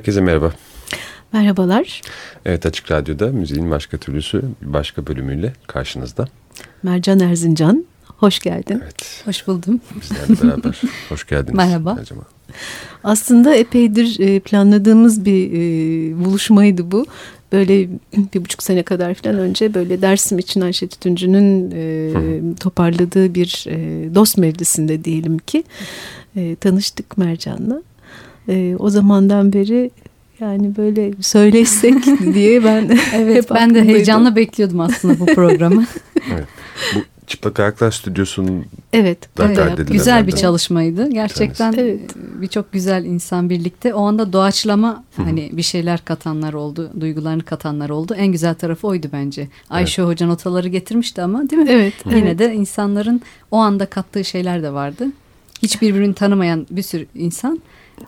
Herkese merhaba. Merhabalar. Evet Açık Radyo'da müziğin başka türlüsü başka bölümüyle karşınızda. Mercan Erzincan, hoş geldin. Evet. Hoş buldum. Bizlerle beraber. hoş geldiniz. Merhaba. Merhaba. Aslında epeydir e, planladığımız bir e, buluşmaydı bu. Böyle bir buçuk sene kadar falan önce böyle Dersim için Ayşe Tütüncü'nün e, toparladığı bir dost meclisinde diyelim ki tanıştık Mercan'la. O zamandan beri yani böyle söyleşsek diye ben evet ben de heyecanla bekliyordum aslında bu programı. evet. Bu Çıplak Ayaklar Stüdyosu'nun evet, evet güzel bir çalışmaydı. Gerçekten evet. birçok güzel insan birlikte. O anda doğaçlama Hı -hı. hani bir şeyler katanlar oldu, duygularını katanlar oldu. En güzel tarafı oydu bence. Ayşe evet. Hoca notaları getirmişti ama değil mi? Evet. Yine evet. de insanların o anda kattığı şeyler de vardı. Hiç birbirini tanımayan bir sürü insan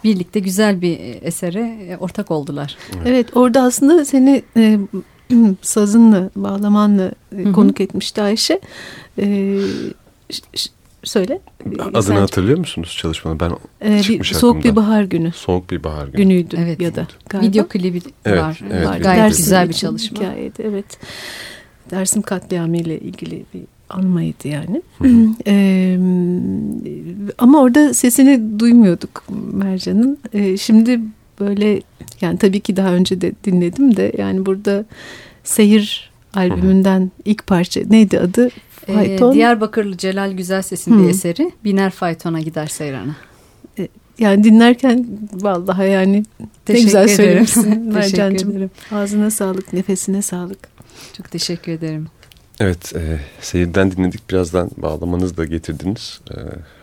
birlikte güzel bir esere ortak oldular. Evet, evet orada aslında seni e, sazınla, bağlamanla e, konuk etmişti Ayşe. E, söyle. Adını Sen... hatırlıyor musunuz çalışmanın? Ben ee, bir, Soğuk bir bahar günü. Soğuk bir bahar günü. Günüydü evet. ya da galiba. Video klibi evet, var. Evet, var. Gayet Dersim güzel bir çalışma. Hikayeydi, evet. Dersim katliamı ile ilgili bir anmaydı yani. ee, ama orada sesini duymuyorduk Mercan'ın. Ee, şimdi böyle yani tabii ki daha önce de dinledim de yani burada Seyir albümünden ilk parça neydi adı? Fayton. Ee, Diyarbakırlı Celal Güzelses'in bir eseri Biner Fayton'a gider seyrana. Yani dinlerken vallahi yani teşekkür ne güzel söylemişsin Mercan'cığım. Ağzına sağlık, nefesine sağlık. Çok teşekkür ederim. Evet, e, seyirden dinledik. Birazdan bağlamanızı da getirdiniz. E,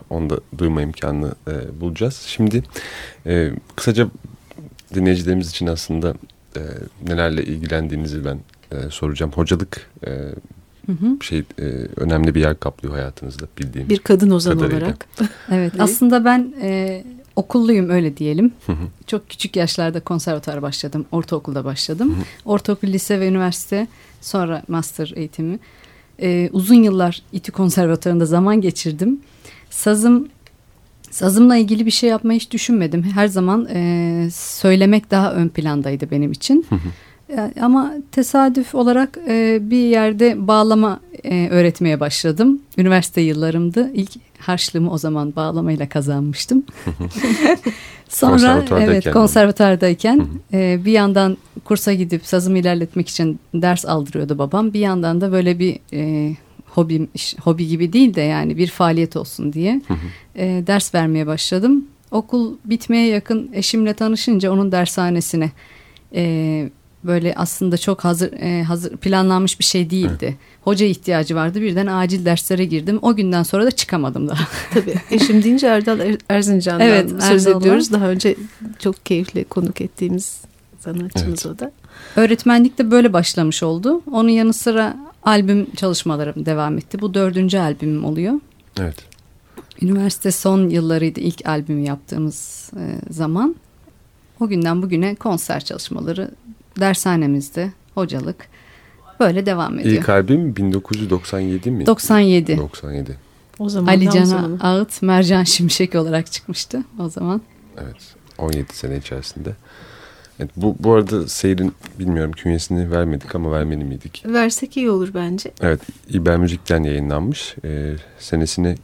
onu da duyma imkanını e, bulacağız. Şimdi e, kısaca dinleyicilerimiz için aslında e, nelerle ilgilendiğinizi ben e, soracağım. Hocalık e, hı hı. şey e, önemli bir yer kaplıyor hayatınızda bildiğim. Bir kadın ozan kadarıyla. olarak. evet, aslında ben e, okulluyum öyle diyelim. Hı hı. Çok küçük yaşlarda konservatuara başladım. Ortaokulda başladım. Hı hı. Ortaokul, lise ve üniversite sonra master eğitimi. Ee, uzun yıllar İTÜ konservatuarında zaman geçirdim. Sazım Sazımla ilgili bir şey yapmayı hiç düşünmedim. Her zaman e, söylemek daha ön plandaydı benim için. Hı hı. E, ama tesadüf olarak e, bir yerde bağlama e, öğretmeye başladım. Üniversite yıllarımdı. İlk harçlığımı o zaman bağlamayla kazanmıştım. Sonra evet konservatardayken e, bir yandan kursa gidip sazımı ilerletmek için ders aldırıyordu babam. Bir yandan da böyle bir e, hobi hobi gibi değil de yani bir faaliyet olsun diye e, ders vermeye başladım. Okul bitmeye yakın eşimle tanışınca onun dershanesine e, böyle aslında çok hazır e, hazır planlanmış bir şey değildi. Evet. Hoca ihtiyacı vardı. Birden acil derslere girdim. O günden sonra da çıkamadım daha. Tabii. Eşim deyince Erdal er-, Erzincan'dan evet, söz ediyoruz. Daha önce çok keyifli konuk ettiğimiz sanatçımız evet. o da. Öğretmenlik de böyle başlamış oldu. Onun yanı sıra albüm çalışmalarım devam etti. Bu dördüncü albümüm oluyor. Evet. Üniversite son yıllarıydı ilk albümü yaptığımız e, zaman. O günden bugüne konser çalışmaları dershanemizde hocalık böyle devam ediyor. İlk albüm 1997 mi? 97. 97. O zaman Ali Can Ağıt, Mercan Şimşek olarak çıkmıştı o zaman. Evet 17 sene içerisinde. Evet, bu, bu arada Seyir'in bilmiyorum künyesini vermedik ama vermeli miydik? Versek iyi olur bence. Evet İber Müzik'ten yayınlanmış. Ee, senesini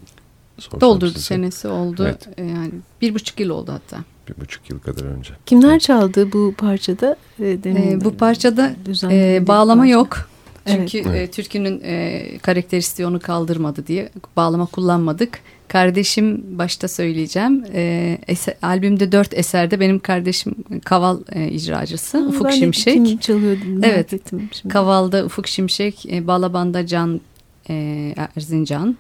Doldurdu size. senesi oldu. Evet. Ee, yani bir buçuk yıl oldu hatta. Bir buçuk yıl kadar önce. Kimler çaldı bu parçada? Ee, demin ee, bu parçada e, bağlama parça. yok. Çünkü evet. e, türkünün e, karakteristiği onu kaldırmadı diye bağlama kullanmadık. Kardeşim başta söyleyeceğim. E, eser, albümde dört eserde benim kardeşim Kaval e, icracısı Aa, Ufuk ben Şimşek. Kim çalıyordu? Evet. Şimdi. Kaval'da Ufuk Şimşek, e, Balaban'da Can e, Erzincan,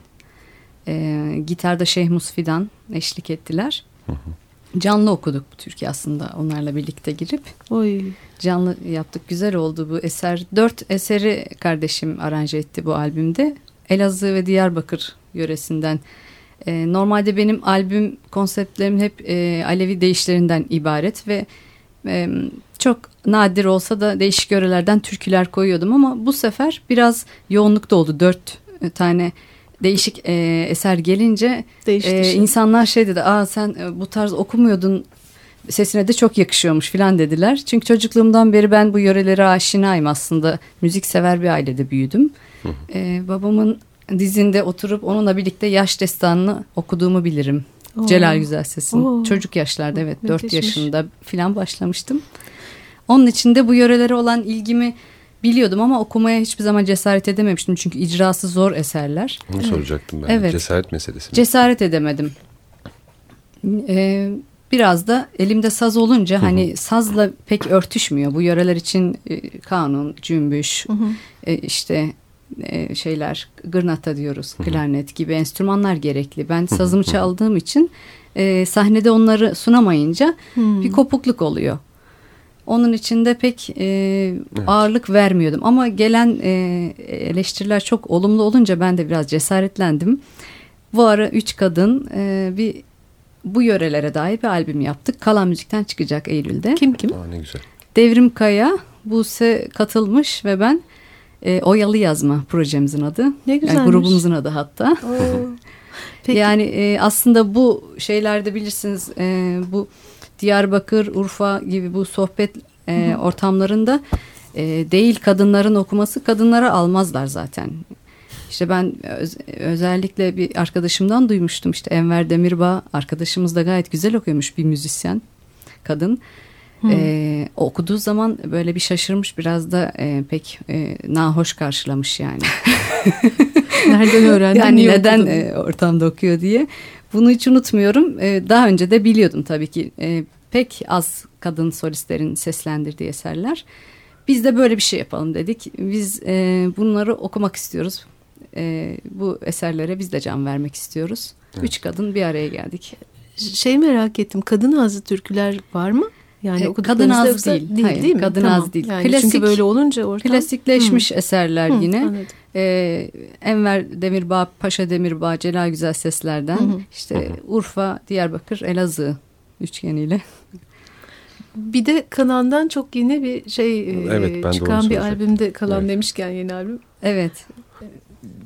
e, gitarda Şeyh Musfidan eşlik ettiler. Hı hı canlı okuduk bu Türkiye aslında onlarla birlikte girip. Oy. Canlı yaptık. Güzel oldu bu eser. Dört eseri kardeşim aranje etti bu albümde. Elazığ ve Diyarbakır yöresinden. Ee, normalde benim albüm konseptlerim hep e, Alevi deyişlerinden ibaret ve e, çok nadir olsa da değişik yörelerden türküler koyuyordum ama bu sefer biraz yoğunlukta oldu. Dört tane değişik e, eser gelince e, insanlar şey dedi aa sen e, bu tarz okumuyordun sesine de çok yakışıyormuş filan dediler. Çünkü çocukluğumdan beri ben bu yörelere aşinayım aslında. Müzik sever bir ailede büyüdüm. Ee, babamın dizinde oturup onunla birlikte yaş destanını okuduğumu bilirim. Oo. Celal Güzelses'in. Çocuk yaşlarda evet Müthişmiş. 4 yaşında filan başlamıştım. Onun için de bu yörelere olan ilgimi biliyordum ama okumaya hiçbir zaman cesaret edememiştim. Çünkü icrası zor eserler. Onu evet. soracaktım ben. Evet. Cesaret meselesi. Mi? Cesaret edemedim. Ee, biraz da elimde saz olunca hani sazla pek örtüşmüyor. Bu yöreler için e, kanun, cümbüş, e, işte e, şeyler, gırnata diyoruz, klarnet gibi enstrümanlar gerekli. Ben sazımı çaldığım için e, sahnede onları sunamayınca bir kopukluk oluyor. Onun içinde pek e, evet. ağırlık vermiyordum. Ama gelen e, eleştiriler çok olumlu olunca ben de biraz cesaretlendim. Bu ara üç kadın e, bir bu yörelere dair bir albüm yaptık. Kalan Müzik'ten çıkacak Eylül'de. Kim kim? Aa, ne güzel. Devrim Kaya, Buse katılmış ve ben e, Oyalı Yazma projemizin adı. Ne güzel. Yani grubumuzun adı hatta. Peki. Yani e, aslında bu şeylerde bilirsiniz e, bu Diyarbakır, Urfa gibi bu sohbet e, ortamlarında e, değil kadınların okuması kadınlara almazlar zaten. İşte ben öz, özellikle bir arkadaşımdan duymuştum işte Enver Demirbağ arkadaşımız da gayet güzel okuyormuş bir müzisyen kadın. Hmm. Ee, okuduğu zaman böyle bir şaşırmış biraz da e, pek e, nahoş karşılamış yani. Nereden öğrendin? yani neden e, ortamda okuyor diye. Bunu hiç unutmuyorum. E, daha önce de biliyordum tabii ki. E, pek az kadın solistlerin seslendirdiği eserler. Biz de böyle bir şey yapalım dedik. Biz e, bunları okumak istiyoruz. E, bu eserlere biz de can vermek istiyoruz. Evet. Üç kadın bir araya geldik. Şey merak ettim. Kadın ağzı türküler var mı? Yani e, kadın az değil. Değil, Hayır, değil mi? Kadın tamam. az değil. Yani Klasik, çünkü böyle olunca ortam. Klasikleşmiş hmm. eserler hmm, yine. Anladım. Ee, Enver Demirbağ, Paşa Demirbağ, Celal Güzel Sesler'den. Hmm. işte Urfa, Diyarbakır, Elazığ üçgeniyle. Bir de Kanan'dan çok yeni bir şey e, evet, ben çıkan bir albümde Kalan evet. demişken yeni albüm. Evet.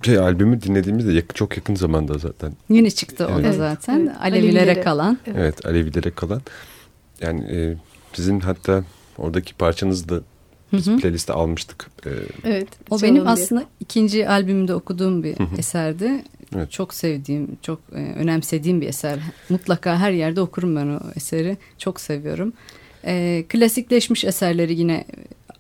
Şey albümü dinlediğimizde yakın, çok yakın zamanda zaten. Yeni çıktı evet. o da zaten. Evet. Alevilere, Alevilere kalan. Evet. evet Alevilere kalan. Yani e, sizin hatta oradaki parçanızı da biz hı hı. playliste almıştık. Ee, evet. O benim diye. aslında ikinci albümümde okuduğum bir hı hı. eserdi. Evet. Çok sevdiğim, çok e, önemsediğim bir eser. Mutlaka her yerde okurum ben o eseri. Çok seviyorum. E, klasikleşmiş eserleri yine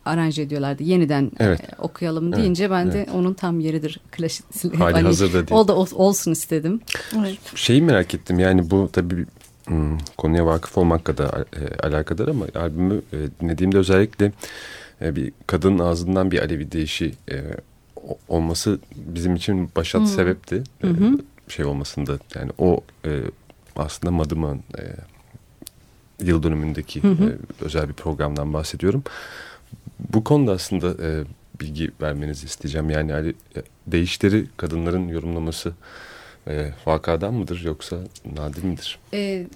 aranje ediyorlardı. Yeniden e, evet. e, okuyalım deyince evet. ben de evet. onun tam yeridir. Klasik, Hali hani, hazırda değil. O da olsun istedim. Evet. Şeyi merak ettim yani bu tabii hmm, konuya vakıf olmakla da e, alakadar ama albümü e, dinlediğimde özellikle e, bir kadının ağzından bir Alevi deyişi e, olması bizim için başat hmm. sebepti. E, Şey olmasında yani o e, aslında Madıman e, yıl dönümündeki hı hı. E, özel bir programdan bahsediyorum. Bu konuda aslında e, bilgi vermenizi isteyeceğim. Yani, yani e, değişleri kadınların yorumlaması e, vakadan mıdır yoksa nadir midir? E,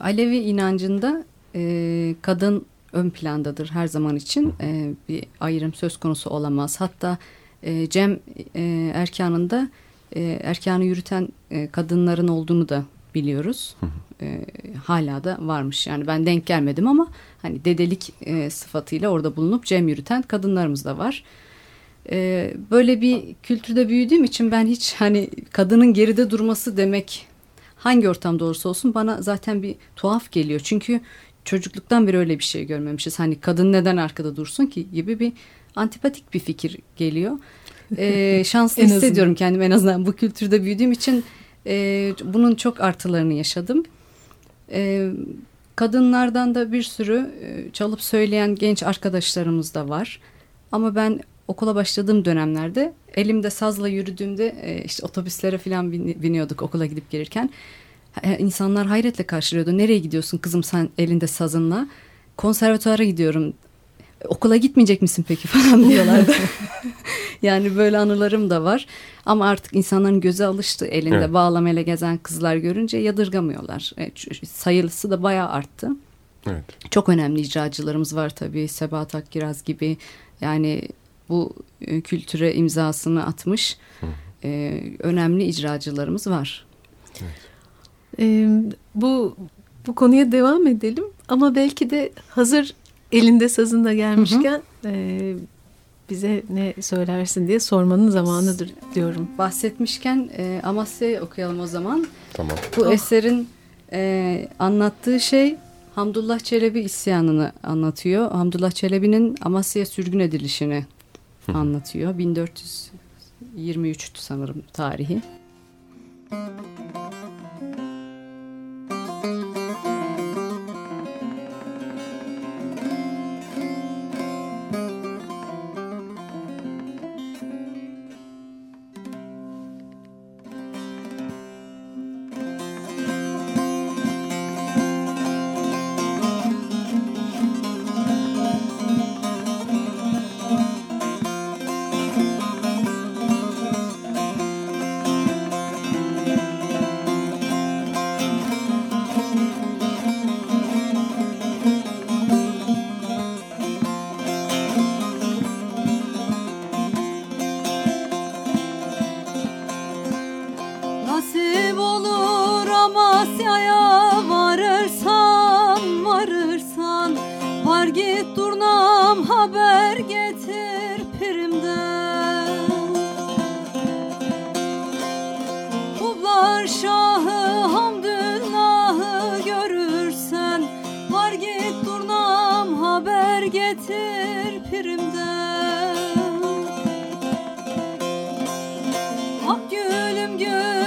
Alevi inancında e, kadın ön plandadır her zaman için. E, bir ayrım söz konusu olamaz. Hatta e, Cem e, erkanında e, erkanı yürüten e, kadınların olduğunu da biliyoruz. E, hala da varmış. Yani ben denk gelmedim ama hani dedelik e, sıfatıyla orada bulunup Cem yürüten kadınlarımız da var. E, böyle bir kültürde büyüdüğüm için ben hiç hani kadının geride durması demek hangi ortamda olursa olsun bana zaten bir tuhaf geliyor. Çünkü çocukluktan beri öyle bir şey görmemişiz. Hani kadın neden arkada dursun ki gibi bir antipatik bir fikir geliyor. Ee, şanslı hissediyorum kendimi en azından bu kültürde büyüdüğüm için e, bunun çok artılarını yaşadım. E, kadınlardan da bir sürü e, çalıp söyleyen genç arkadaşlarımız da var. Ama ben okula başladığım dönemlerde elimde sazla yürüdüğümde e, işte otobüslere falan biniyorduk okula gidip gelirken. E, insanlar hayretle karşılıyordu. Nereye gidiyorsun kızım sen elinde sazınla? Konservatuara gidiyorum. Okula gitmeyecek misin peki falan diyorlardı. yani böyle anılarım da var. Ama artık insanların göze alıştı elinde evet. bağlamayla gezen kızlar görünce yadırgamıyorlar. E, sayılısı da bayağı arttı. Evet. Çok önemli icracılarımız var tabii. Sebat Akkiraz gibi. Yani bu e, kültüre imzasını atmış e, önemli icracılarımız var. Evet. E, bu bu konuya devam edelim ama belki de hazır elinde sazında gelmişken hı hı. E, bize ne söylersin diye sormanın zamanıdır diyorum. Bahsetmişken e, Amasya'yı okuyalım o zaman. Tamam. Bu oh. eserin e, anlattığı şey Hamdullah Çelebi isyanını anlatıyor. Hamdullah Çelebi'nin Amasya'ya sürgün edilişini anlatıyor. 1423 sanırım tarihi. deste Ak gülüm gül.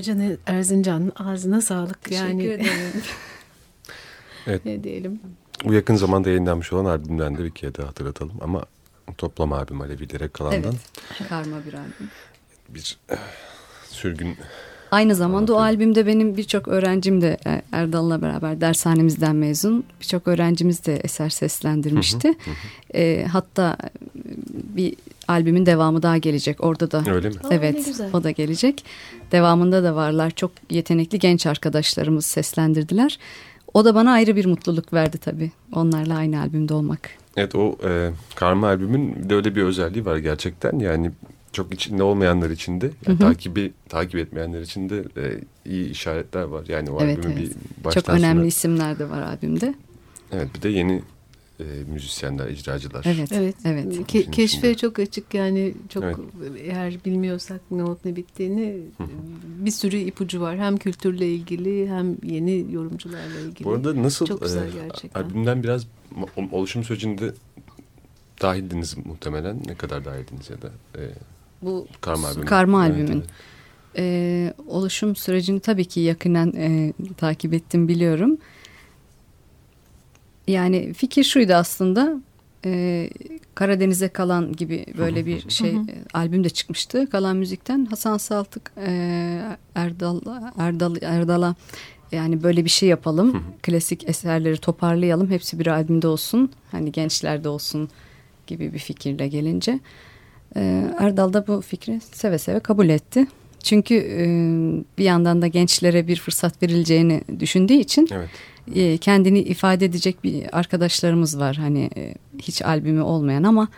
Mercan Erzincan'ın ağzına sağlık. Teşekkür yani. ederim. evet. Ne diyelim. Bu yakın zamanda yayınlanmış olan albümden de bir kere daha hatırlatalım. Ama toplam albüm Alevilere kalandan. Evet. Karma bir albüm. Bir eh, sürgün Aynı zamanda o albümde benim birçok öğrencim de e, Erdal'la beraber dershanemizden mezun. Birçok öğrencimiz de eser seslendirmişti. e, hatta bir albümün devamı daha gelecek orada da. Öyle mi? Evet o da gelecek. Devamında da varlar. Çok yetenekli genç arkadaşlarımız seslendirdiler. O da bana ayrı bir mutluluk verdi tabii. Onlarla aynı albümde olmak. Evet o e, Karma albümün de öyle bir özelliği var gerçekten. Yani çok içinde olmayanlar için de yani takibi takip etmeyenler için de e, iyi işaretler var. Yani o evet, albümü evet. bir baştan Çok önemli sona... isimler de var albümde. Evet bir de yeni e, müzisyenler, icracılar. Evet, evet. evet. Ke keşfe çok açık yani çok evet. eğer bilmiyorsak ne olup ne bittiğini bir sürü ipucu var. Hem kültürle ilgili hem yeni yorumcularla ilgili. Bu arada nasıl çok güzel e, gerçekten. albümden biraz oluşum sürecinde dahildiniz muhtemelen. Ne kadar dahildiniz ya da e, bu karma, albümü. karma albümün evet, evet. E, oluşum sürecini tabii ki yakından e, takip ettim biliyorum. Yani fikir şuydu aslında e, Karadeniz'e kalan gibi böyle bir şey e, albüm de çıkmıştı. Kalan müzikten Hasan Saltık e, Erdal Erdal Erdal'a yani böyle bir şey yapalım. Klasik eserleri toparlayalım. Hepsi bir albümde olsun. Hani gençlerde olsun gibi bir fikirle gelince. E, Erdal da bu fikri seve seve kabul etti. Çünkü e, bir yandan da gençlere bir fırsat verileceğini düşündüğü için evet. e, kendini ifade edecek bir arkadaşlarımız var. Hani e, hiç albümü olmayan ama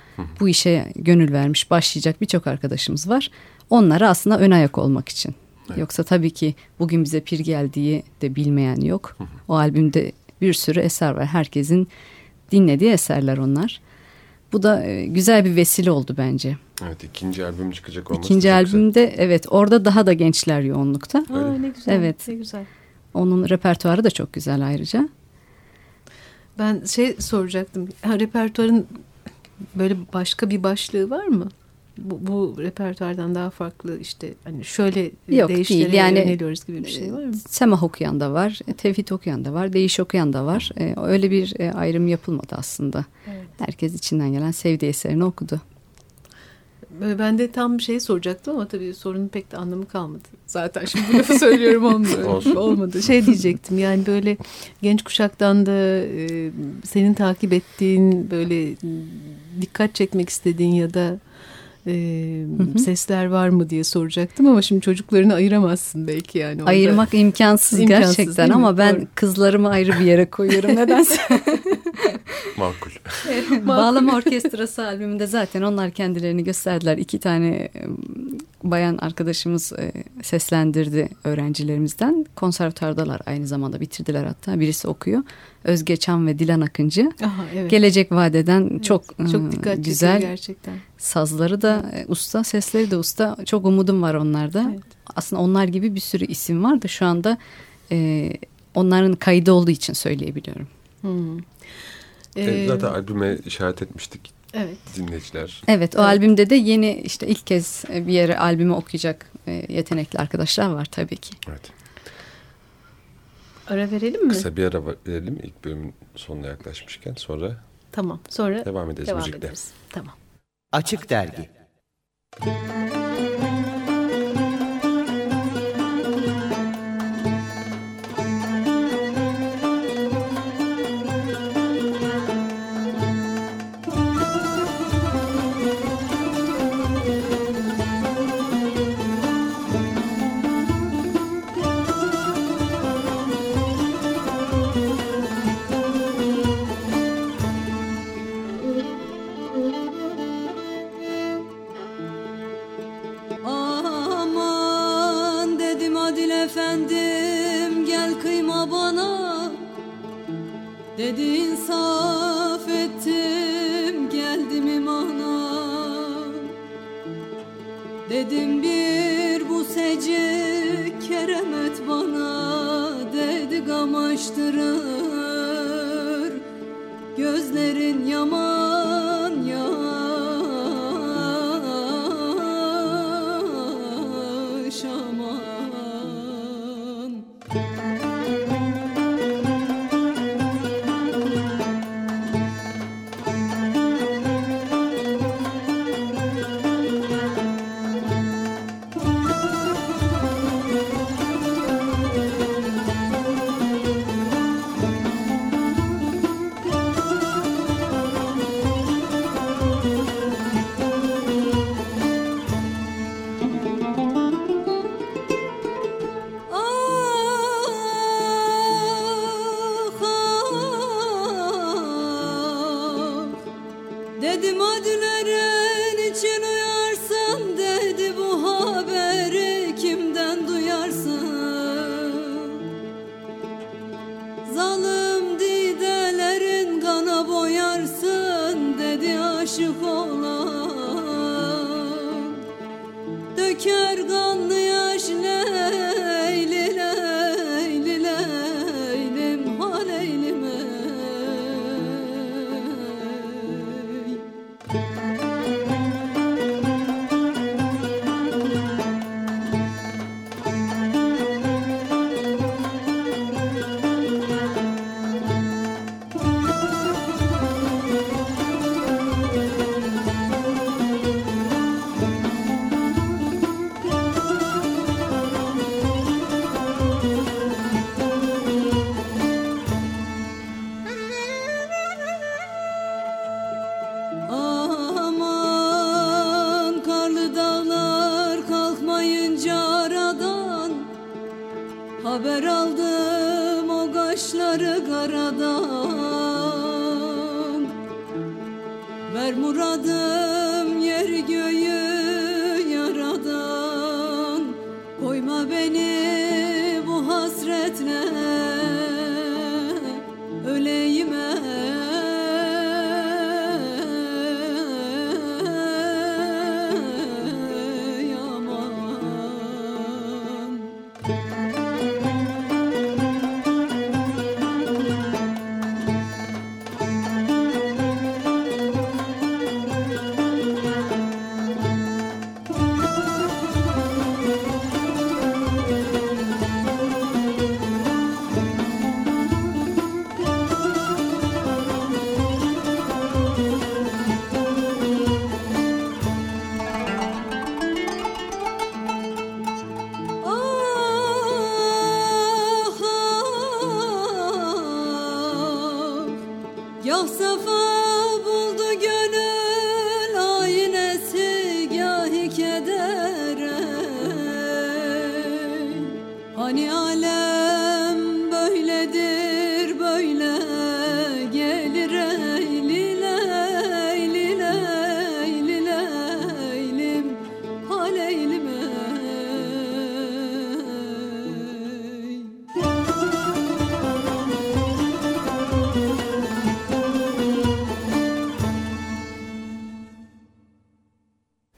bu işe gönül vermiş başlayacak birçok arkadaşımız var. Onlara aslında ön ayak olmak için. Evet. Yoksa tabii ki bugün bize pir geldiği de bilmeyen yok. O albümde bir sürü eser var. Herkesin dinlediği eserler onlar. Bu da e, güzel bir vesile oldu bence. Evet ikinci albüm çıkacak olması İkinci albümde güzel. evet orada daha da gençler yoğunlukta. Aa, ne güzel. Evet. Ne güzel. Onun repertuarı da çok güzel ayrıca. Ben şey soracaktım. Ha, repertuarın böyle başka bir başlığı var mı? Bu, bu repertuardan daha farklı işte hani şöyle Yok, değil. Yani, yöneliyoruz gibi bir şey var mı? Semah okuyan da var, tevhid okuyan da var, değiş okuyan da var. Ee, öyle bir e, ayrım yapılmadı aslında. Evet. Herkes içinden gelen sevdiği eserini okudu. Ben de tam bir şey soracaktım ama tabii sorunun pek de anlamı kalmadı. Zaten şimdi bu lafı söylüyorum olmadı. olmadı. Şey diyecektim yani böyle genç kuşaktan da e, senin takip ettiğin böyle dikkat çekmek istediğin ya da e, hı hı. sesler var mı diye soracaktım ama şimdi çocuklarını ayıramazsın belki yani. Orada. Ayırmak imkansız, imkansız gerçekten ama ben Doğru. kızlarımı ayrı bir yere koyuyorum nedense. Makul. Bağlama Orkestrası albümünde zaten onlar kendilerini gösterdiler. İki tane bayan arkadaşımız seslendirdi öğrencilerimizden. Konservatuardalar aynı zamanda bitirdiler hatta. Birisi okuyor. Özge Çam ve Dilan Akıncı. Aha, evet. Gelecek vadeden evet, çok, çok dikkat güzel. gerçekten. Sazları da evet. usta, sesleri de usta. Çok umudum var onlarda. Evet. Aslında onlar gibi bir sürü isim var da şu anda e, onların kaydı olduğu için söyleyebiliyorum. Hmm. Ee, zaten albüme işaret etmiştik. Evet. Dinleyiciler. Evet o evet. albümde de yeni işte ilk kez bir yere albümü okuyacak yetenekli arkadaşlar var tabii ki. Evet. Ara verelim mi? Kısa bir ara verelim ilk bölümün sonuna yaklaşmışken sonra. Tamam sonra devam ederiz devam müzikle. Ederiz. Tamam. Açık Dergi Haber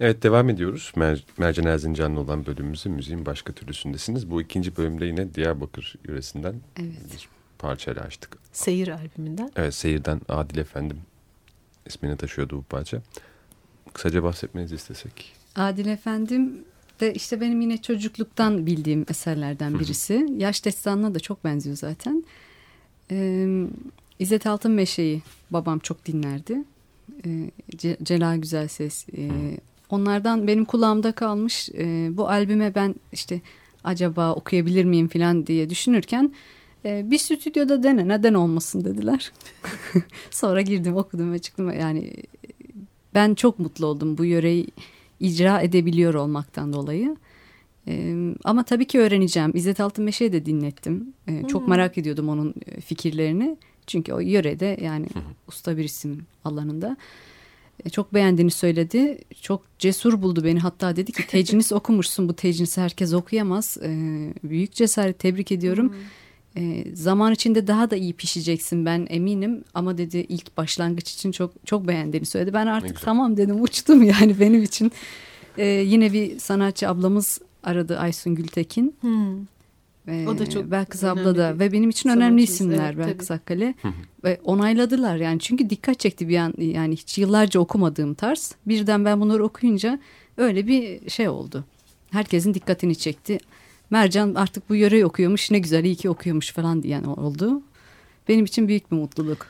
Evet devam ediyoruz. Mer Mercan Erzincanlı olan bölümümüzün müziğin başka türlüsündesiniz. Bu ikinci bölümde yine Diyarbakır yöresinden evet. bir parçayla açtık. Seyir albümünden. Evet Seyir'den Adil Efendim ismini taşıyordu bu parça. Kısaca bahsetmenizi istesek. Adil Efendim de işte benim yine çocukluktan bildiğim eserlerden birisi. Yaş destanına da çok benziyor zaten. Ee, İzzet Altın Meşe'yi babam çok dinlerdi. Ee, Celal Güzel Ses, e, onlardan benim kulağımda kalmış e, bu albüme ben işte acaba okuyabilir miyim falan diye düşünürken e, bir stüdyoda dene neden olmasın dediler. Sonra girdim okudum ve çıktım yani ben çok mutlu oldum bu yöreyi icra edebiliyor olmaktan dolayı. Ee, ama tabii ki öğreneceğim. İzzet Altınmeşe'yi de dinlettim. Ee, çok hmm. merak ediyordum onun e, fikirlerini. Çünkü o yörede yani usta bir isim alanında. E, çok beğendiğini söyledi. Çok cesur buldu beni. Hatta dedi ki tecnis okumuşsun. Bu tecnisi herkes okuyamaz. E, büyük cesaret tebrik ediyorum. Hmm. E, zaman içinde daha da iyi pişeceksin ben eminim. Ama dedi ilk başlangıç için çok çok beğendiğini söyledi. Ben artık tamam dedim uçtum yani benim için. E, yine bir sanatçı ablamız aradı Aysun Gültekin. Hmm. Ee, o da çok Belkıs abla da ve benim için önemli isimler evet, Belkıs Akkale. Ve onayladılar yani. Çünkü dikkat çekti bir an yani hiç yıllarca okumadığım tarz. Birden ben bunları okuyunca öyle bir şey oldu. Herkesin dikkatini çekti. Mercan artık bu yöreyi okuyormuş ne güzel iyi ki okuyormuş falan diyen oldu. Benim için büyük bir mutluluk.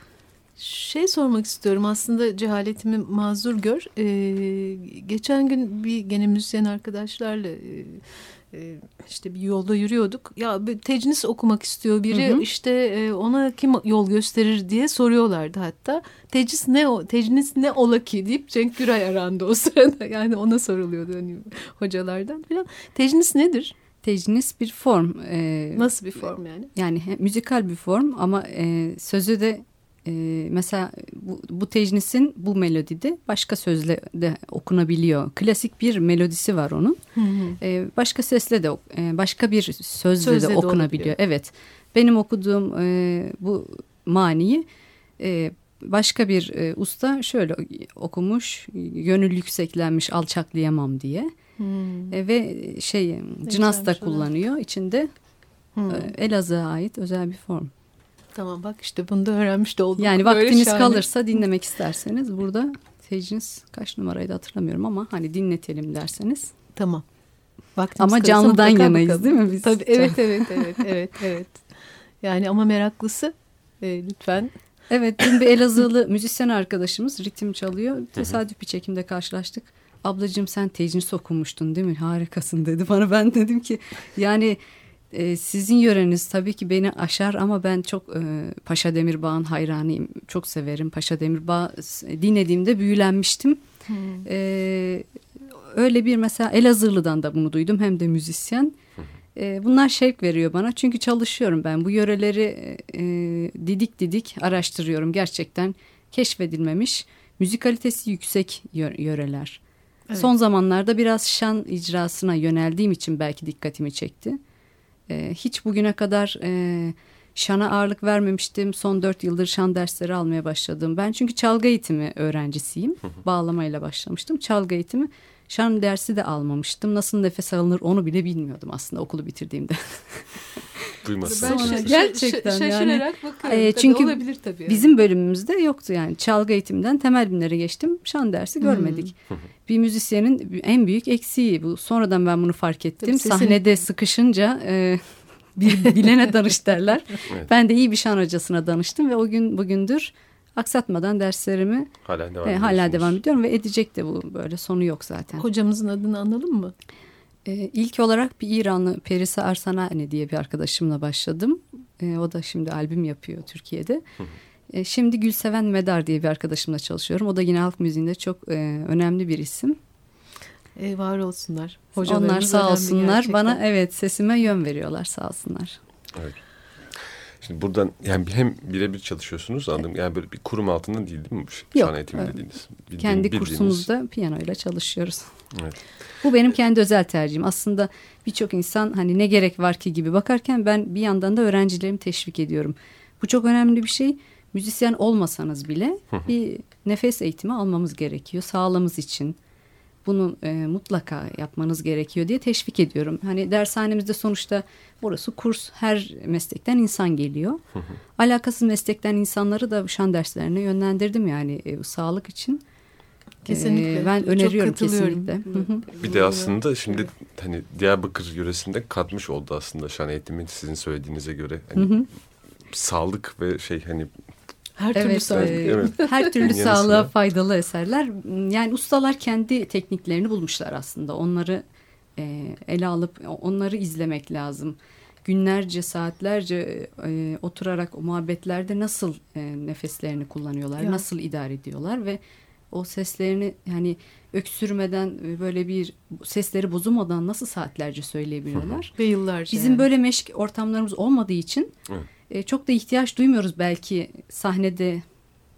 Şey sormak istiyorum. Aslında cehaletimi mazur gör. Ee, geçen gün bir gene müzisyen arkadaşlarla e, e, işte bir yolda yürüyorduk. Ya bir tecnis okumak istiyor biri hı hı. işte e, ona kim yol gösterir diye soruyorlardı hatta. Tecnis ne o? Tecnis ne ola ki deyip Cenk Güray arandı o sırada. Yani ona soruluyordu hani hocalardan falan. Tecnis nedir? Tecnis bir form. E, Nasıl bir form yani? Yani müzikal bir form ama e, sözü de e, mesela bu, bu tecnisin bu melodide başka sözle de okunabiliyor. Klasik bir melodisi var onun. Hı hı. E, başka sesle de e, başka bir sözle, sözle de okunabiliyor. De evet. Benim okuduğum e, bu maniyi e, başka bir e, usta şöyle okumuş. Gönül yükseklenmiş alçaklayamam diye. Hmm. E, ve şey cinas da kullanıyor içinde. Hmm. Elazığ'a ait özel bir form. Tamam bak işte bunu da öğrenmiş de olduk. Yani vaktiniz şahane. kalırsa dinlemek isterseniz burada teciniz kaç numaraydı hatırlamıyorum ama hani dinletelim derseniz. Tamam. Vaktimiz ama canlıdan yanayız bakalım. değil mi biz? Tabii evet evet evet evet evet. Yani ama meraklısı e, lütfen. Evet dün bir Elazığlı müzisyen arkadaşımız ritim çalıyor. Tesadüf bir çekimde karşılaştık. Ablacığım sen tecnis okumuştun değil mi? Harikasın dedi bana. Ben dedim ki yani e, sizin yöreniz tabii ki beni aşar ama ben çok e, Paşa Demirbağ'ın hayranıyım. Çok severim Paşa Demirbağ. Dinlediğimde büyülenmiştim. Hmm. E, öyle bir mesela Elazığlı'dan da bunu duydum hem de müzisyen. E, bunlar şevk veriyor bana çünkü çalışıyorum ben bu yöreleri e, didik didik araştırıyorum gerçekten keşfedilmemiş müzikalitesi yüksek yöreler. Evet. Son zamanlarda biraz şan icrasına yöneldiğim için belki dikkatimi çekti. E, hiç bugüne kadar e, şana ağırlık vermemiştim. Son dört yıldır şan dersleri almaya başladım. Ben çünkü çalgı eğitimi öğrencisiyim. Bağlamayla başlamıştım. Çalgı eğitimi şan dersi de almamıştım. Nasıl nefes alınır onu bile bilmiyordum aslında okulu bitirdiğimde. Duymasın. Ben gerçekten şaşırarak yani, bakıyorum. E, çünkü tabii olabilir tabii. Yani. Bizim bölümümüzde yoktu yani. Çalgı eğitiminden temel bilimlere geçtim. Şan dersi görmedik. Hmm. bir müzisyenin en büyük eksiği bu. Sonradan ben bunu fark ettim. Tabii Sahnede sıkışınca e, bir bilene danış derler. evet. Ben de iyi bir şan hocasına danıştım ve o gün bugündür aksatmadan derslerimi hala devam, e, hala devam ediyorum ve edecek de bu böyle sonu yok zaten. Hocamızın adını analım mı? E, ilk olarak bir İranlı Perisa Arsanani diye bir arkadaşımla başladım. E, o da şimdi albüm yapıyor Türkiye'de. E, şimdi Gülseven Medar diye bir arkadaşımla çalışıyorum. O da yine halk müziğinde çok e, önemli bir isim. E, var olsunlar. Onlar sağ olsunlar gerçekten. bana evet sesime yön veriyorlar sağ olsunlar. Evet. Şimdi buradan yani hem birebir çalışıyorsunuz anladım. Yani böyle bir kurum altında değil değil mi? Yok. Şan eğitimi dediğiniz. Bildiğin, kendi bildiğiniz. kursumuzda piyanoyla çalışıyoruz. Evet. Bu benim kendi özel tercihim. Aslında birçok insan hani ne gerek var ki gibi bakarken ben bir yandan da öğrencilerimi teşvik ediyorum. Bu çok önemli bir şey. Müzisyen olmasanız bile bir nefes eğitimi almamız gerekiyor sağlığımız için bunu e, mutlaka yapmanız gerekiyor diye teşvik ediyorum. Hani dershanemizde sonuçta burası kurs her meslekten insan geliyor. Alakasız meslekten insanları da şan derslerine yönlendirdim yani e, sağlık için. Kesinlikle. Ee, ben öneriyorum kesinlikle. Bir de aslında şimdi hani Diyarbakır yöresinde katmış oldu aslında şan eğitimi sizin söylediğinize göre. Hani sağlık ve şey hani her türlü evet, sağlık. E, evet. Her türlü sağlığa faydalı eserler. Yani ustalar kendi tekniklerini bulmuşlar aslında. Onları e, ele alıp onları izlemek lazım. Günlerce, saatlerce e, oturarak o muhabbetlerde nasıl e, nefeslerini kullanıyorlar, ya. nasıl idare ediyorlar ve o seslerini yani öksürmeden böyle bir sesleri bozulmadan nasıl saatlerce söyleyebiliyorlar. Ve yıllarca. Bizim yani. böyle meşk ortamlarımız olmadığı için evet. E, çok da ihtiyaç duymuyoruz belki sahnede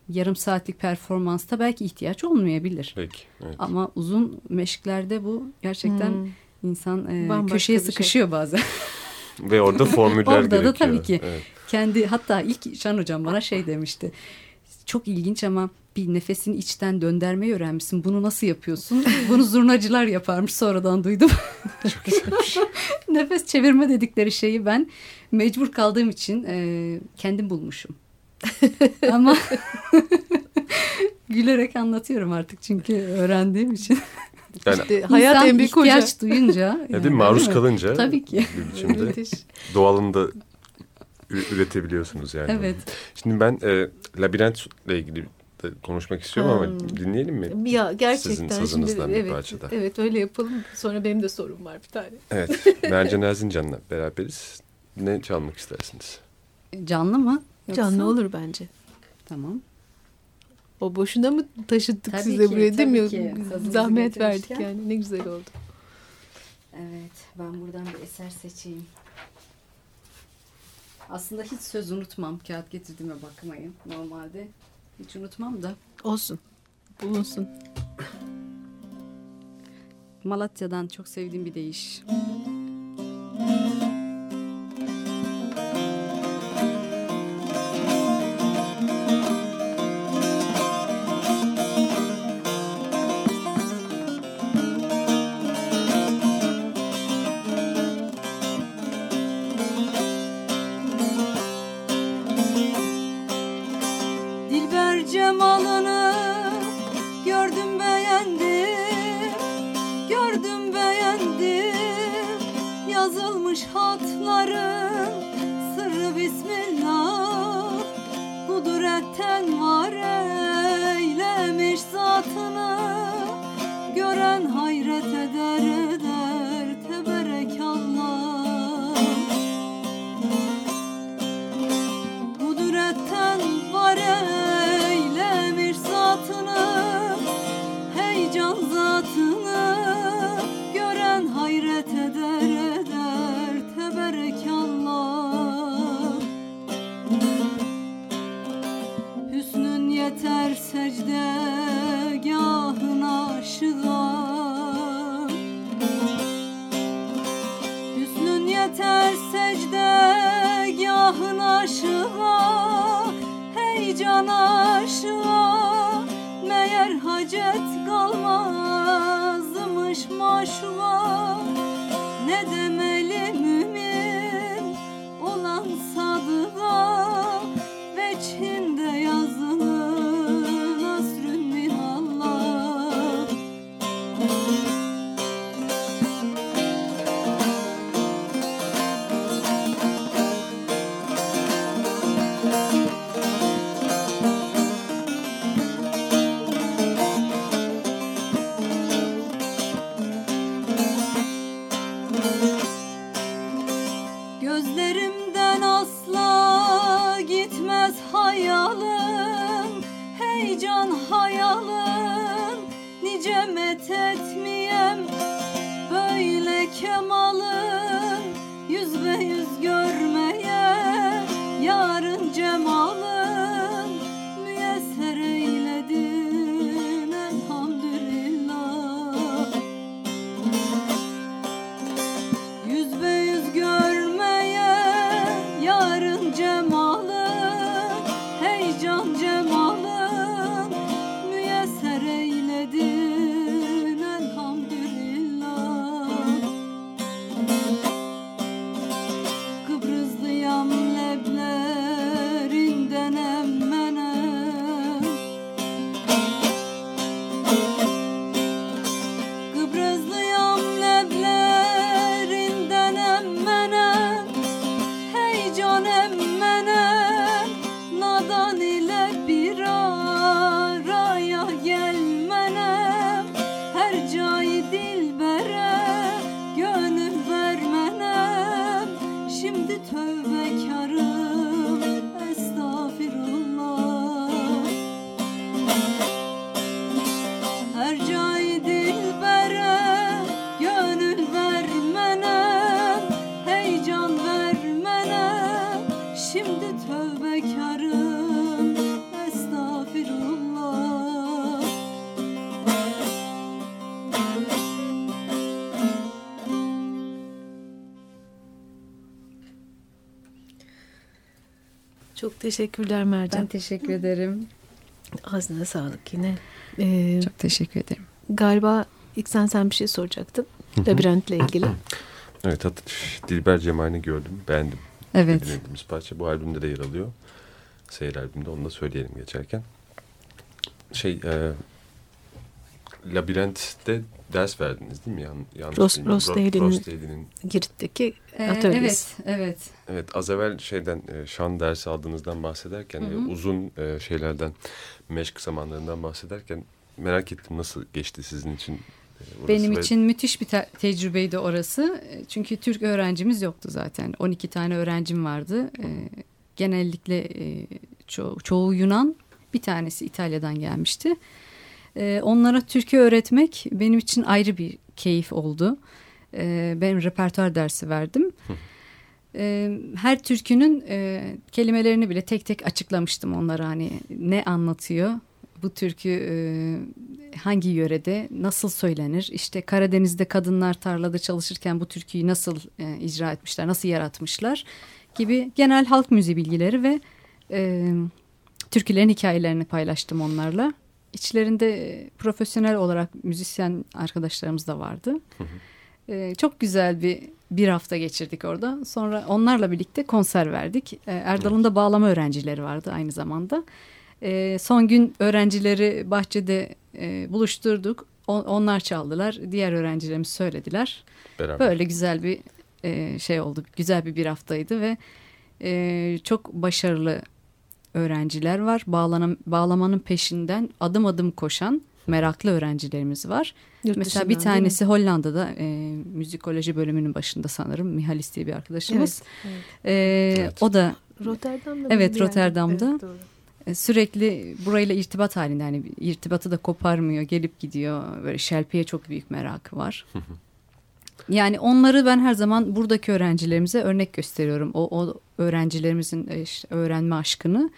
yarım saatlik performansta belki ihtiyaç olmayabilir. Peki, evet. Ama uzun meşklerde bu gerçekten hmm. insan e, köşeye şey. sıkışıyor şey. bazen. Ve orada formüller orada gerekiyor. Orada da tabii ki evet. kendi hatta ilk Şan hocam bana şey demişti. Çok ilginç ama bir nefesini içten döndürmeyi öğrenmişsin. Bunu nasıl yapıyorsun? Bunu zurnacılar yaparmış sonradan duydum. Nefes çevirme dedikleri şeyi ben mecbur kaldığım için e, kendim bulmuşum. Ama gülerek anlatıyorum artık çünkü öğrendiğim için. Yani işte hayat en büyük ihtiyaç hoca. duyunca. Yani, ya değil mi? Maruz kalınca. Tabii ki. Bir biçimde doğalında üretebiliyorsunuz yani. Evet. Şimdi ben e, labirentle ilgili de konuşmak istiyorum ha. ama dinleyelim mi? Ya gerçekten. Sizin sazınızdan şimdi, bir evet, parçada. Evet öyle yapalım. Sonra benim de sorum var bir tane. Evet. Mercan Erzincan'la beraberiz. Ne çalmak istersiniz? Canlı mı? Yoksa? Canlı olur bence. Tamam. O boşuna mı taşıttık tabii size ki, buraya değil mi? Ki. Zahmet verdik yani ne güzel oldu. Evet ben buradan bir eser seçeyim. Aslında hiç söz unutmam. Kağıt getirdiğime bakmayın. Normalde hiç unutmam da. Olsun. Bulunsun. Malatya'dan çok sevdiğim bir deyiş. can Çok teşekkürler Mercan. Ben teşekkür ederim. Ağzına sağlık yine. Ee, Çok teşekkür ederim. Galiba ilk sen sen bir şey soracaktın. Labirentle ilgili. Evet hatta Dilber Cemal'i gördüm. Beğendim. Evet. Dinlediğimiz parça bu albümde de yer alıyor. Seyir albümünde onu da söyleyelim geçerken. Şey e, Labirent'te ders verdiniz değil mi? Yan, yanlış Ros, Rosdale'in Girit'teki Ee, atölyesi. evet, evet. Evet az evvel şeyden e, şan dersi aldığınızdan bahsederken ve uzun e, şeylerden meşk zamanlarından bahsederken merak ettim nasıl geçti sizin için e, orası Benim ve- için müthiş bir te- tecrübeydi orası. E, Çünkü Türk öğrencimiz yoktu zaten. 12 tane öğrencim vardı. E, genellikle e, ço- çoğu Yunan, bir tanesi İtalya'dan gelmişti. E, onlara Türkçe öğretmek benim için ayrı bir keyif oldu. E, ben repertuar dersi verdim. E, her türkünün e, kelimelerini bile tek tek açıklamıştım onlara hani ne anlatıyor bu türkü e, hangi yörede nasıl söylenir işte Karadeniz'de kadınlar tarlada çalışırken bu türküyü nasıl e, icra etmişler nasıl yaratmışlar gibi genel halk müziği bilgileri ve e, türkülerin hikayelerini paylaştım onlarla. İçlerinde e, profesyonel olarak müzisyen arkadaşlarımız da vardı. E, çok güzel bir bir hafta geçirdik orada. Sonra onlarla birlikte konser verdik. E, Erdal'ın da bağlama öğrencileri vardı aynı zamanda. E, son gün öğrencileri bahçede e, buluşturduk. O- onlar çaldılar. Diğer öğrencilerimiz söylediler. beraber. Böyle güzel bir e, şey oldu. Güzel bir bir haftaydı ve e, çok başarılı öğrenciler var. Bağlanam, bağlamanın peşinden adım adım koşan meraklı öğrencilerimiz var. Yurt Mesela bir tanesi Hollanda'da e, müzikoloji bölümünün başında sanırım Mihalis diye bir arkadaşımız. Evet, evet. E, Evet. O da Rotterdam'da Evet, mıydı yani? Rotterdam'da. Evet, doğru. e, sürekli burayla irtibat halinde yani irtibatı da koparmıyor gelip gidiyor böyle şelpiye çok büyük merak var. Yani onları ben her zaman buradaki öğrencilerimize örnek gösteriyorum. O, o öğrencilerimizin e, işte öğrenme aşkını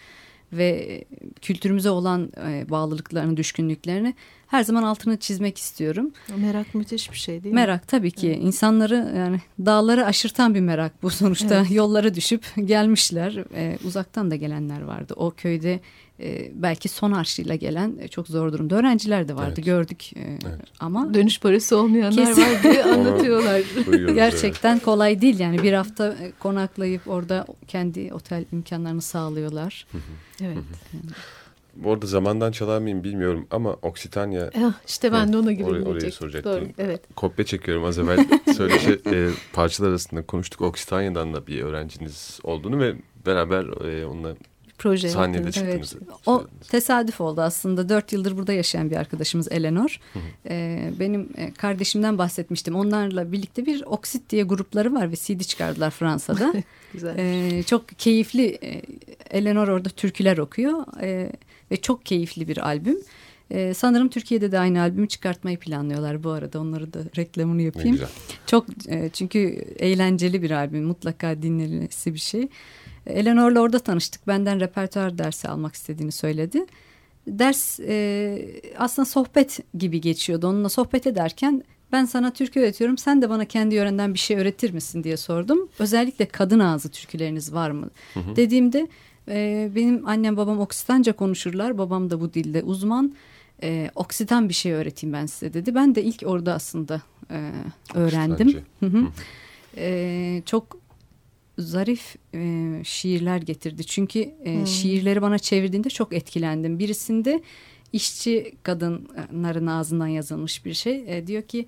ve kültürümüze olan e, bağlılıklarını, düşkünlüklerini her zaman altını çizmek istiyorum. Merak müthiş bir şey değil mi? Merak tabii ki insanları yani dağları aşırtan bir merak bu sonuçta Evet. yollara düşüp gelmişler Ee, uzaktan da gelenler vardı o köyde e, belki son harçlığıyla gelen e, çok zor durumda öğrenciler de vardı Evet. gördük e, Evet. ama Dönüş parası olmayanlar Kesin. var diye anlatıyorlar. Duyuyoruz, gerçekten kolay değil yani bir hafta e, konaklayıp orada kendi otel imkanlarını sağlıyorlar. evet. evet. Bu arada zamandan çalar mıyım bilmiyorum ama Oksitanya Eh, işte ben de ona Orayı- orayı girecektim. soracaktım. Doğru, evet. kopya çekiyorum az evvel söyleşi e, parçalar arasında konuştuk. Oksitanya'dan da bir öğrenciniz olduğunu ve beraber e, onunla Proje sahnede yaptınız. çıktınız. Evet. O tesadüf oldu aslında. Dört yıldır burada yaşayan bir arkadaşımız Eleanor. Ee, benim e, kardeşimden bahsetmiştim. Onlarla birlikte bir Oksit diye grupları var ve CD çıkardılar Fransa'da. Güzel. Ee, çok keyifli. e, Eleanor orada türküler okuyor Ee, ve çok keyifli bir albüm. Ee, sanırım Türkiye'de de aynı albümü çıkartmayı planlıyorlar bu arada. Onları da reklamını yapayım. güzel. Çok e, çünkü eğlenceli bir albüm mutlaka dinlenmesi bir şey. Eleanor'la orada tanıştık. Benden repertuar dersi almak istediğini söyledi. Ders e, aslında sohbet gibi geçiyordu. Onunla sohbet ederken ben sana türkü öğretiyorum. Sen de bana kendi yörenden bir şey öğretir misin diye sordum. Özellikle kadın ağzı türküleriniz var mı? Dediğimde e, benim annem babam Oksitanca konuşurlar. Babam da bu dilde uzman. E, Oksitan bir şey öğreteyim ben size dedi. Ben de ilk orada aslında e, öğrendim. Hı hı. Ee, çok zarif e, şiirler getirdi. Çünkü e, şiirleri bana çevirdiğinde çok etkilendim. Birisinde işçi kadınların ağzından yazılmış bir şey. E, diyor ki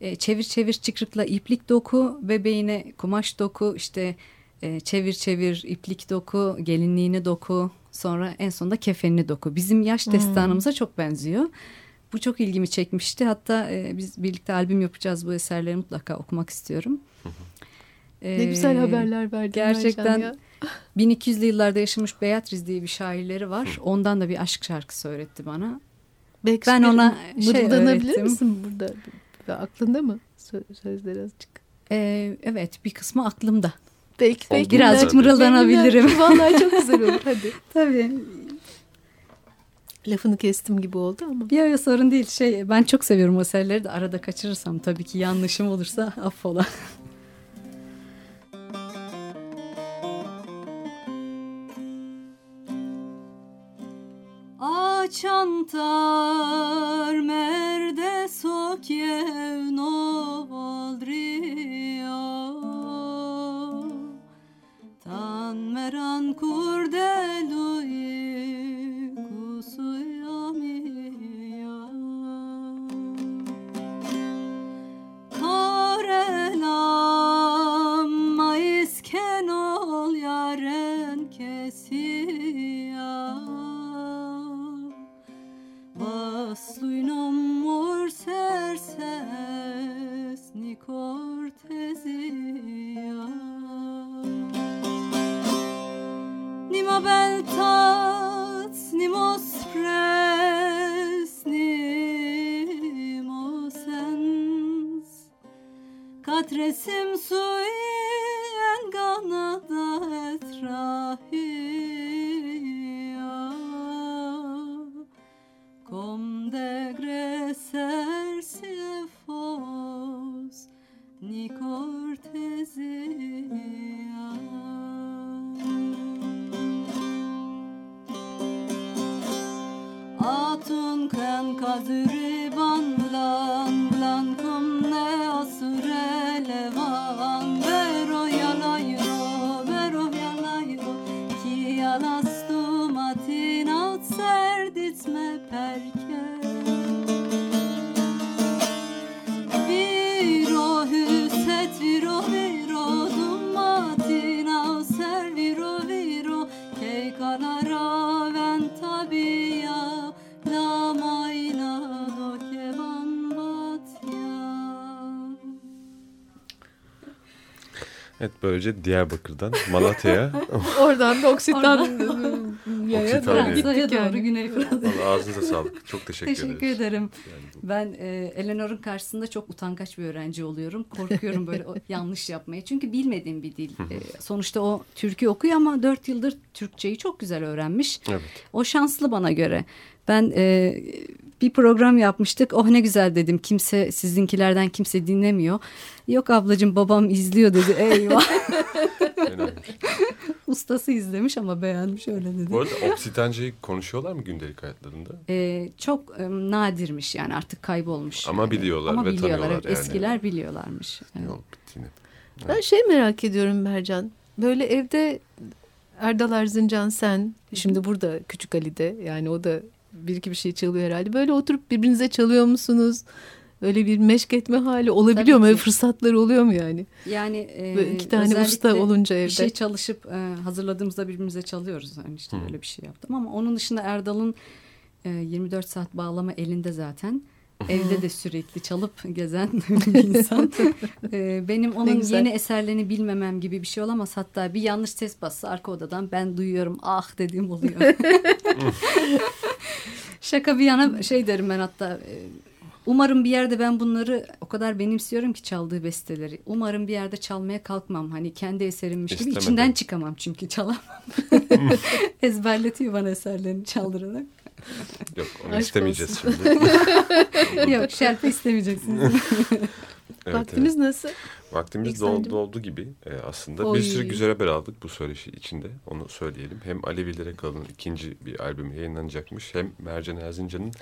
e, çevir çevir çıkrıkla iplik doku, bebeğine kumaş doku, işte e, çevir çevir iplik doku, gelinliğini doku, sonra en sonunda kefenini doku. Bizim yaş destanımıza çok benziyor. Bu çok ilgimi çekmişti. Hatta e, biz birlikte albüm yapacağız. Bu eserleri mutlaka okumak istiyorum. Ne güzel Ee, haberler verdin Gerçekten ya. 1200'lü yıllarda yaşamış Beatrice diye bir şairleri var. Ondan da bir aşk şarkısı öğretti bana. Belki Ben ona şey öğrettim. misin burada? Aklında mı Sö- sözleri azıcık? Ee, evet bir kısmı aklımda. Belki, belki Birazcık mırıldanabilirim. Vallahi çok güzel olur hadi. Tabii. Lafını kestim gibi oldu ama. Bir ya sorun değil. Şey ben çok seviyorum o eserleri de arada kaçırırsam tabii ki yanlışım olursa affola. Açantar merde serditme perke Viro huset viro viro dumatin out ser viro viro Kei kanara ventabia La mayna do keban batya. Evet böylece Diyarbakır'dan Malatya'ya. Oradan da Oksitan yaya Fransa'ya doğru yani. Güney Fransa. Vallahi ağzınıza sağlık. Çok teşekkür, Teşekkür ederiz. ederim. Yani bu- Ben e, Eleanor'un karşısında çok utangaç bir öğrenci oluyorum. Korkuyorum böyle o- yanlış yapmaya. Çünkü bilmediğim bir dil. E, sonuçta o Türkü okuyor ama dört yıldır Türkçeyi çok güzel öğrenmiş. Evet. O şanslı bana göre. Ben e, bir program yapmıştık. Oh ne güzel dedim. Kimse sizinkilerden kimse dinlemiyor. Yok ablacığım babam izliyor dedi. Eyvah. Ustası izlemiş ama beğenmiş öyle dedi. Bu arada Oksitancayı konuşuyorlar mı gündelik hayatlarında? E, çok e, nadirmiş yani artık kaybolmuş. Ama biliyorlar Ama ve biliyorlar. tanıyorlar evet. yani. Eskiler biliyorlarmış. Evet. Yol bittiğini. Ben şey merak ediyorum Mercan. Böyle evde Erdal Erzincan sen, şimdi burada Küçük Ali'de yani o da bir iki bir şey çalıyor herhalde. Böyle oturup birbirinize çalıyor musunuz? Öyle bir meşk etme hali olabiliyor Tabii mu? Öyle fırsatlar oluyor mu yani? Yani e, Böyle iki tane usta olunca evde. bir şey çalışıp e, hazırladığımızda birbirimize çalıyoruz. Yani işte öyle bir şey yaptım ama onun dışında Erdal'ın e, 24 saat bağlama elinde zaten. Evde de sürekli çalıp gezen bir insan. E, benim onun yeni eserlerini bilmemem gibi bir şey olamaz. Hatta bir yanlış ses bassa arka odadan ben duyuyorum ah dediğim oluyor. Şaka bir yana şey derim ben hatta e, umarım bir yerde ben bunları o kadar benimsiyorum ki çaldığı besteleri. Umarım bir yerde çalmaya kalkmam. Hani kendi eserimmiş gibi İstemeden. içinden çıkamam çünkü çalamam. Ezberletiyor bana eserlerini çaldırarak. Yok onu Aşk istemeyeceğiz şimdi. Yok şerpe istemeyeceksiniz. Evet, Vaktimiz nasıl? Vaktimiz İhsan'cığım. doldu, doldu gibi e, aslında. Oy. Bir sürü güzel haber aldık bu söyleşi içinde. Onu söyleyelim. Hem Alevilere kalın ikinci bir albüm yayınlanacakmış. Hem Mercan Erzincan'ın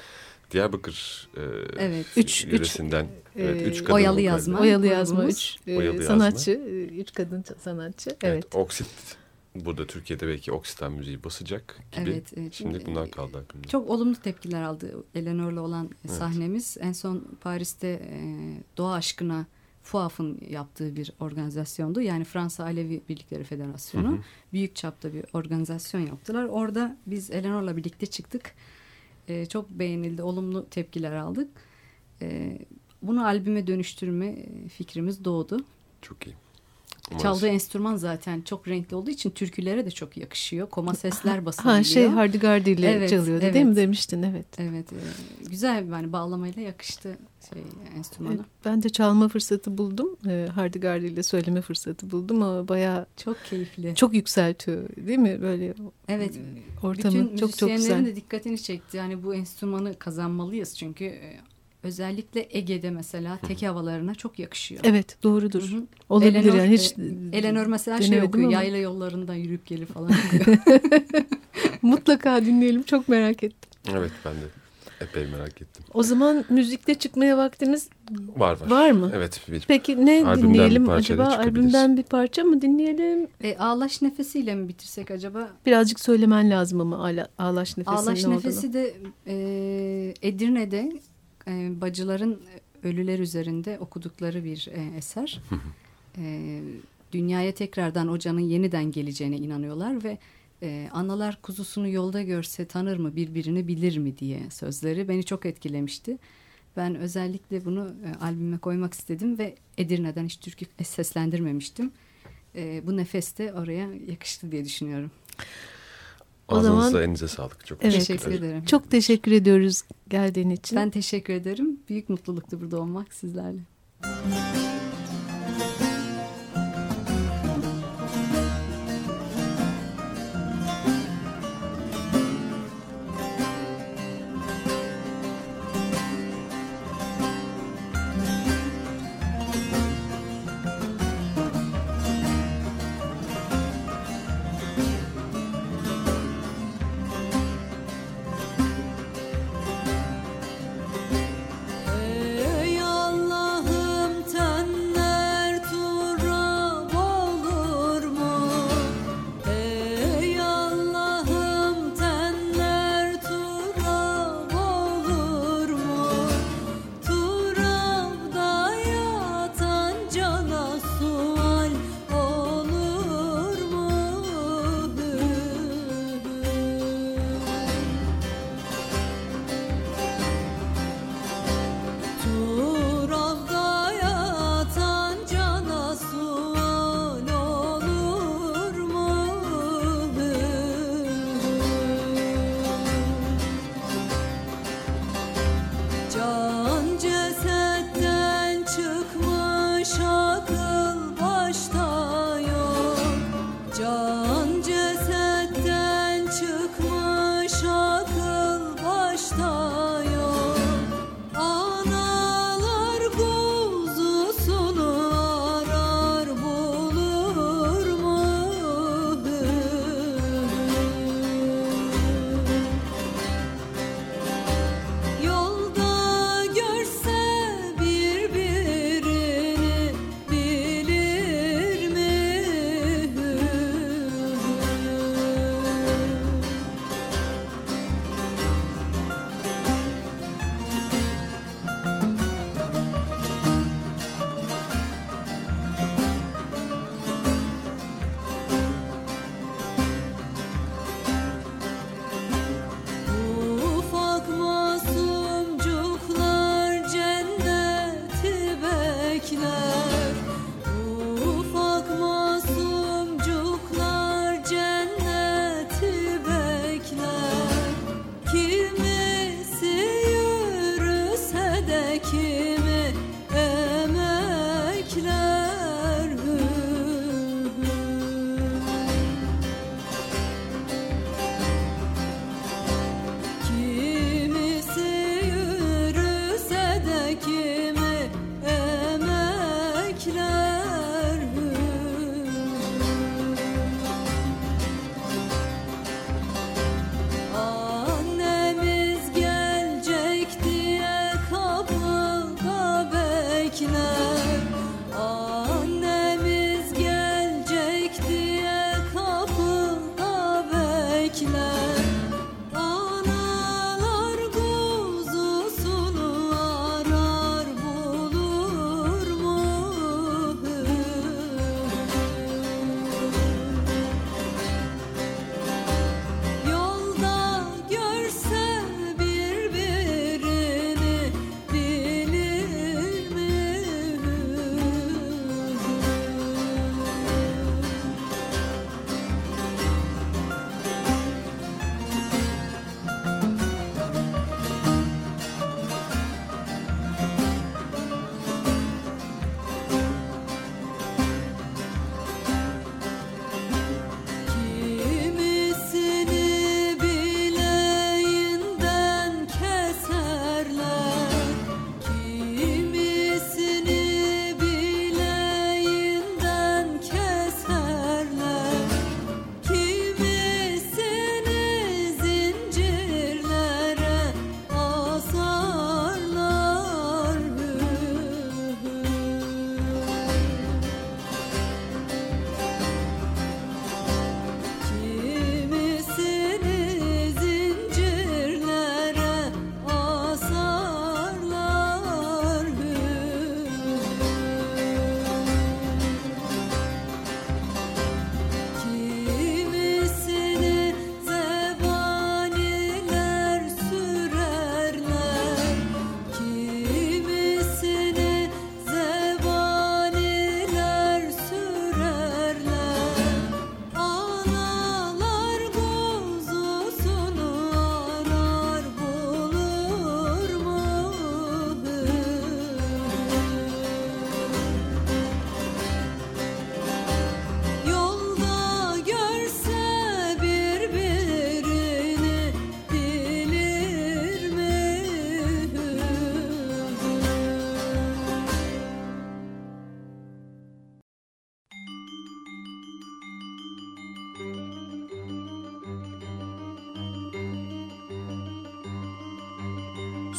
Diyarbakır e, Evet. Üç- üç, yöresinden evet, e, üç kadın Oyalı yazma. Oyalı yazma üç e, Oyalı yazma. sanatçı, e, üç kadın sanatçı. Evet. Evet. Oksit burada Türkiye'de belki Oksitan müziği basacak gibi. Evet, evet. Şimdi bunlar kaldı aklımda. Çok olumlu tepkiler aldı Eleanor'la olan Evet. sahnemiz. En son Paris'te e, Doğa Aşkına FUAF'ın yaptığı bir organizasyondu. Yani Fransa Alevi Birlikleri Federasyonu. Hı hı. Büyük çapta bir organizasyon yaptılar. Orada biz Eleanor'la birlikte çıktık. E, çok beğenildi, olumlu tepkiler aldık. E, bunu albüme dönüştürme fikrimiz doğdu. Çok iyi. Çaldığı enstrüman zaten çok renkli olduğu için türkülere de çok yakışıyor. Koma sesler basılıyor. Ha şey Hardigardi ile Evet, çalıyordu evet. değil mi demiştin evet. Evet, e, güzel yani bağlamayla yakıştı şey enstrümana. Evet, ben de çalma fırsatı buldum. E, Hardigardi ile söyleme fırsatı buldum ama bayağı Çok keyifli. çok yükseltiyor değil mi böyle Evet. ortamı Bütün çok çok müzisyenlerin güzel. de dikkatini çekti. Yani bu enstrümanı kazanmalıyız çünkü e, özellikle Ege'de mesela tek havalarına çok yakışıyor. Evet doğrudur. Hı hı. Olabilir Eleanor, yani hiç e, Eleanor mesela şey okuyor. ama. Yayla yollarından yürüyüp gelir falan mutlaka dinleyelim çok merak ettim. Evet ben de epey merak ettim. O zaman müzikte çıkmaya vaktimiz Var var. Var mı? Evet. Bir, peki ne Albümden dinleyelim acaba? Albümden bir parça mı dinleyelim? e, ağlaş nefesiyle mi bitirsek acaba? Birazcık söylemen lazım ama ağla, ağlaş nefesinin Ağlaş ne olduğunu. nefesi de e, Edirne'de e, bacıların ölüler üzerinde okudukları bir e, eser. e, dünyaya tekrardan o canın yeniden geleceğine inanıyorlar ve e, analar kuzusunu yolda görse tanır mı birbirini bilir mi diye sözleri beni çok etkilemişti. Ben özellikle bunu e, albüme koymak istedim ve Edirne'den hiç türkü seslendirmemiştim. E, bu nefes de oraya yakıştı diye düşünüyorum. O Ağzınıza zaman- elinize sağlık. Çok Evet. Teşekkür ederim. Çok teşekkür ediyoruz geldiğin için. Ben teşekkür ederim. Büyük mutluluktu burada olmak sizlerle. Ey